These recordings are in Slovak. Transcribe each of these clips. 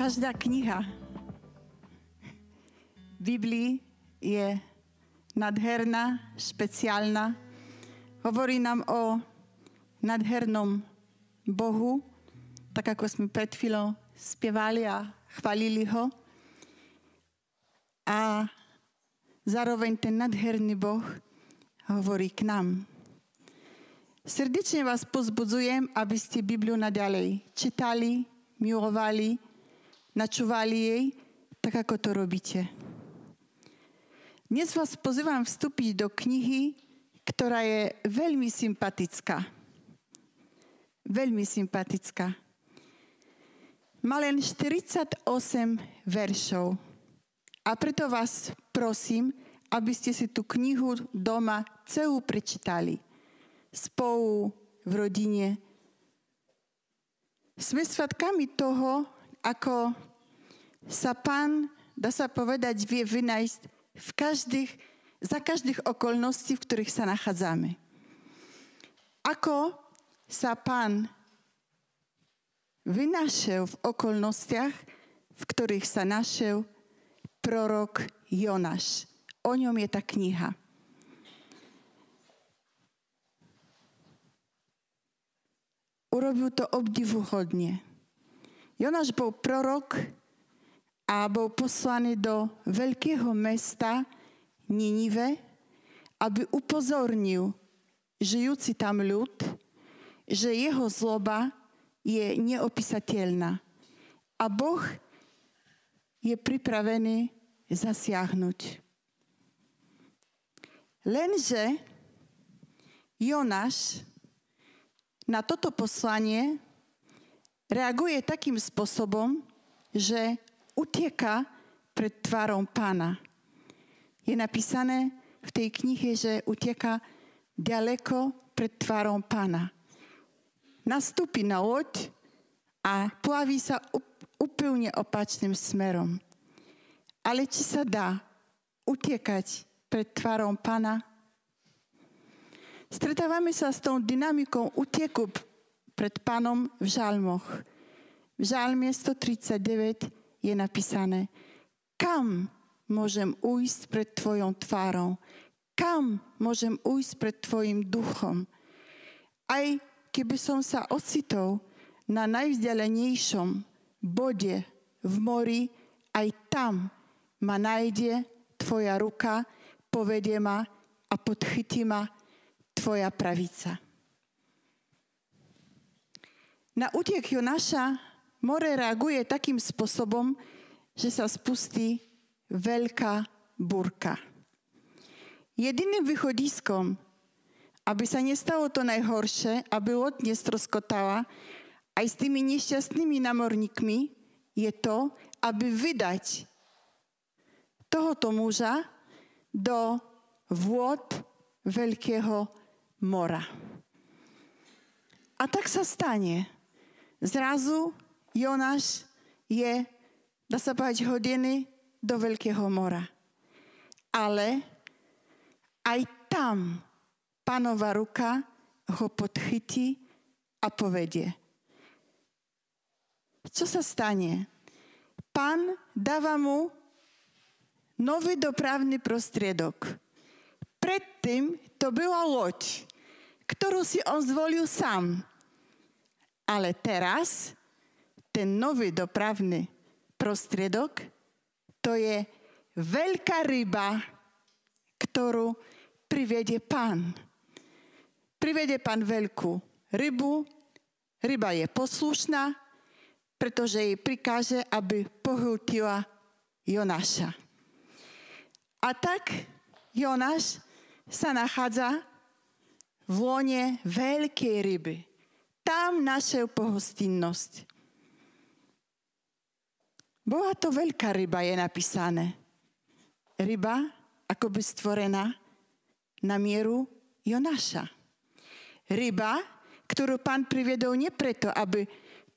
Každá kniha Biblii je nadherná, špeciálna. Hovorí nám o nadhernom Bohu, tak ako sme pred chvíľou spievali a chválili ho. A zároveň ten nadherný Boh hovorí k nám. Srdečne vás pozbudzujem, aby ste Bibliu naďalej čítali, milovali, načúvali jej, tak ako to robíte. Dnes vás pozývam vstúpiť do knihy, ktorá je veľmi sympatická. Veľmi sympatická. Má len 48 veršov. A preto vás prosím, aby ste si tú knihu doma celú prečítali. Spolu, v rodine. Sme svedkami toho, ako sa pán, dá sa povedať, vie vynájsť v každých, za každých okolností, v ktorých sa nachádzame. Ako sa pán vynašiel v okolnostiach, v ktorých sa našiel prorok Jonáš. O ňom je tá kniha. Urobil to obdivuhodne. Jonáš bol prorok a bol poslaný do veľkého mesta Ninive, aby upozornil žijúci tam ľud, že jeho zloba je neopísateľná. A Boh je pripravený zasiahnuť. Lenže Jonáš na toto poslanie reaguje takým spôsobom, že utieka pred tvárom pána. Je napísané v tej knihe, že utieka ďaleko pred tvárom pána. Nastúpi na loď a plaví sa úplne opačným smerom. Ale či sa dá utiekať pred tvárom pána? Stretávame sa s tou dynamikou utieku pred pánom v žalmoch. V žalme 139 je napísané, kam môžem ujsť pred tvojou tvárou, kam môžem ujsť pred tvojim duchom. Aj keby som sa ocitol na najvzdialenejšom bode v mori, aj tam ma nájde tvoja ruka, povedie ma a podchytí ma tvoja pravica. Na útek Jonáša more reaguje takým spôsobom, že sa spustí veľká burka. Jediným východiskom, aby sa nestalo to najhoršie, aby loď nestroskotala, aj s tými nešťastnými namorníkmi, je to, aby vydať tohoto muža do vôd veľkého mora. A tak sa stane. Zrazu Jonáš je, dá sa povedať, hodiny do Veľkého mora. Ale aj tam panová ruka ho podchytí a povedie. Čo sa stane? Pán dáva mu nový dopravný prostriedok. Predtým to bola loď, ktorú si on zvolil sám. Ale teraz ten nový dopravný prostriedok to je veľká ryba, ktorú privedie pán. Privedie pán veľkú rybu, ryba je poslušná, pretože jej prikáže, aby pohultila Jonáša. A tak Jonáš sa nachádza v lone veľkej ryby tam našiel pohostinnosť. Bola to veľká ryba, je napísané. Ryba ako by stvorená na mieru Jonáša. Ryba, ktorú pán priviedol nie preto, aby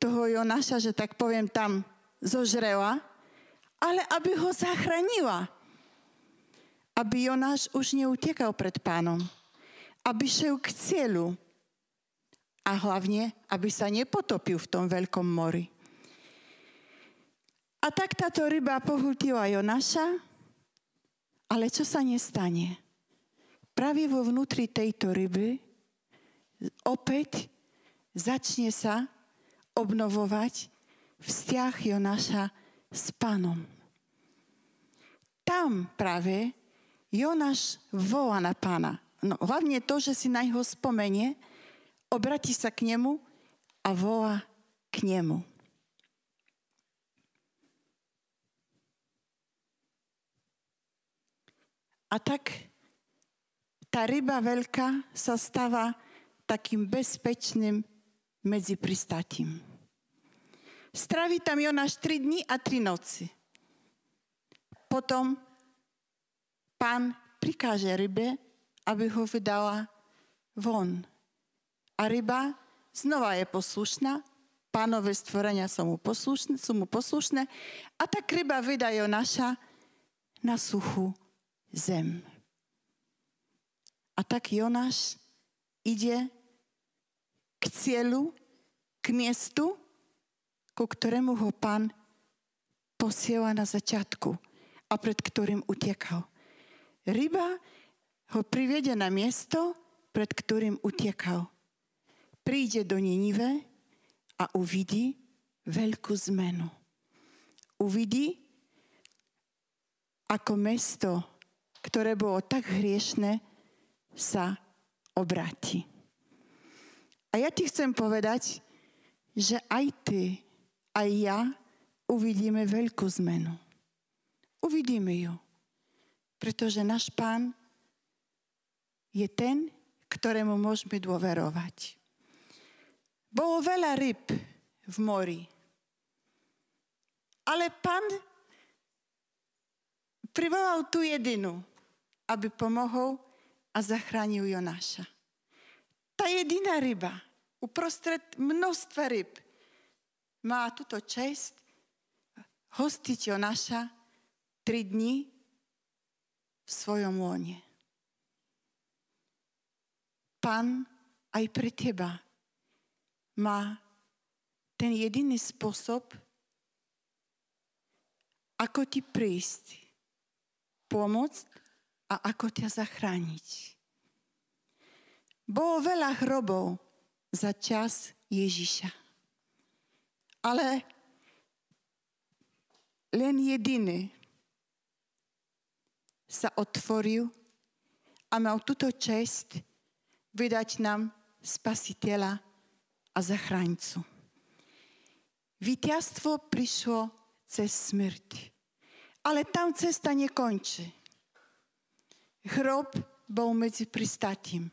toho Jonáša, že tak poviem, tam zožrela, ale aby ho zachránila. Aby Jonáš už neutekal pred pánom. Aby šiel k cieľu a hlavne, aby sa nepotopil v tom veľkom mori. A tak táto ryba pohultila Jonáša, ale čo sa nestane? Práve vo vnútri tejto ryby opäť začne sa obnovovať vzťah Jonáša s pánom. Tam práve Jonáš volá na pána. No, hlavne to, že si na jeho spomenie, obratí sa k nemu a volá k nemu. A tak tá ryba veľká sa stáva takým bezpečným medzipristátím. Straví tam Jonáš tri dní a tri noci. Potom pán prikáže rybe, aby ho vydala von. A ryba znova je poslušná, pánové stvorenia sú mu poslušné, sú mu poslušné a tak ryba vydá Jonáša na suchú zem. A tak Jonáš ide k cieľu, k miestu, ku ktorému ho pán posiela na začiatku a pred ktorým utekal. Ryba ho privede na miesto, pred ktorým utekal. Príde do Ninive a uvidí veľkú zmenu. Uvidí, ako mesto ktoré bolo tak hriešne, sa obráti. A ja ti chcem povedať, že aj ty, aj ja uvidíme veľkú zmenu. Uvidíme ju, pretože náš pán je ten, ktorému môžeme dôverovať. Bolo veľa ryb v mori, ale pán privolal tú jedinu aby pomohol a zachránil Jonáša. Tá jediná ryba uprostred množstva ryb má túto čest hostiť Jonáša tri dni v svojom lone. Pán aj pre teba má ten jediný spôsob, ako ti prísť, pomôcť a ako ťa zachrániť. Bolo veľa hrobov za čas Ježiša. Ale len jediný sa otvoril a mal túto čest vydať nám spasiteľa a zachráncu. Víťazstvo prišlo cez smrť. Ale tam cesta nekončí. Hrob bol medzi pristátím.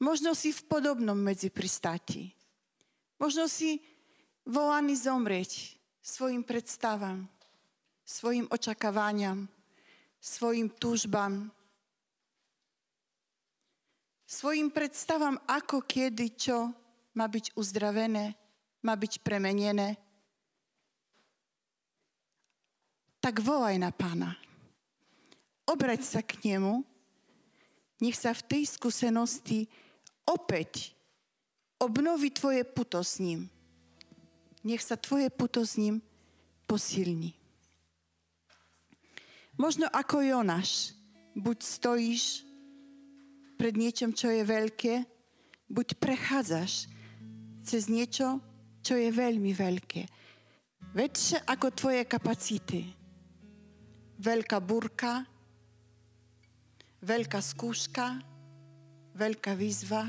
Možno si v podobnom medzi pristátí. Možno si volaný zomrieť svojim predstavám, svojim očakávaniam, svojim túžbám, svojim predstavám, ako, kedy, čo má byť uzdravené, má byť premenené. Tak volaj na pána obrať sa k nemu, nech sa v tej skúsenosti opäť obnoví tvoje puto s ním. Nech sa tvoje puto s ním posilní. Možno ako Jonáš, buď stojíš pred niečom, čo je veľké, buď prechádzaš cez niečo, čo je veľmi veľké. Väčšie ako tvoje kapacity. Veľká burka, veľká skúška, veľká výzva,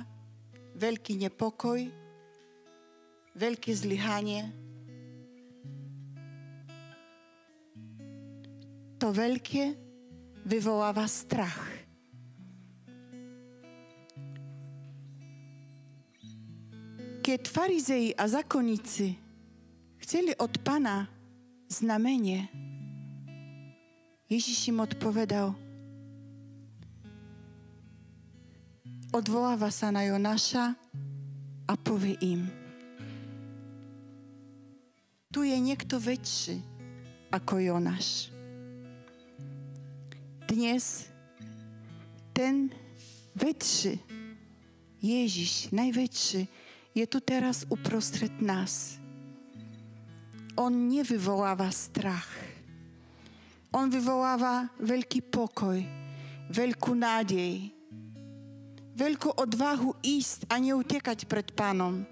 veľký nepokoj, veľké zlyhanie. To veľké vyvoláva strach. Keď farizei a zakonníci chceli od Pana znamenie, Ježiš im odpovedal – odvoláva sa na Jonáša a povie im, tu je niekto väčší ako Jonáš. Dnes ten väčší, Ježiš, najväčší, je tu teraz uprostred nás. on nevyvoláva strach. On vyvoláva veľký pokoj, veľkú nádej, veľkú odvahu ísť a neutekať pred pánom.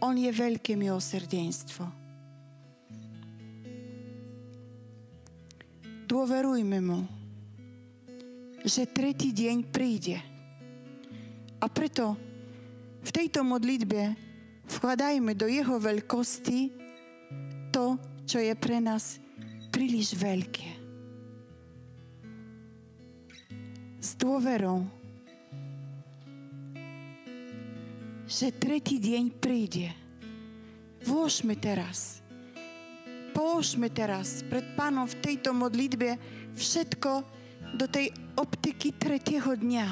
On je veľké milosrdenstvo. Dôverujme mu, že tretí deň príde. A preto v tejto modlitbe vkladajme do jeho veľkosti to, čo je pre nás príliš veľké. S dôverou, že tretí deň príde. Vložme teraz. Položme teraz pred Pánom v tejto modlitbe všetko do tej optiky tretieho dňa.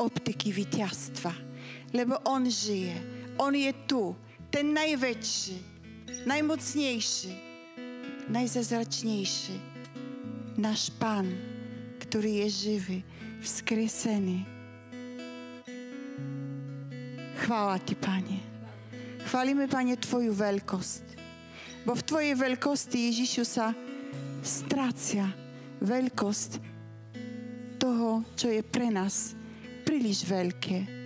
Optiky víťazstva. Lebo On žije. On je tu. Ten najväčší najmocnejší, najzazračnejší. Náš Pán, ktorý je živý, vzkresený. Chvála Ti, Pane. Chválime, Pane, Tvoju veľkosť. Bo Tvojej veľkosti, Ježišu, sa strácia veľkosť toho, čo je pre nás príliš veľké.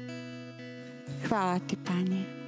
Hvala ti, Panje.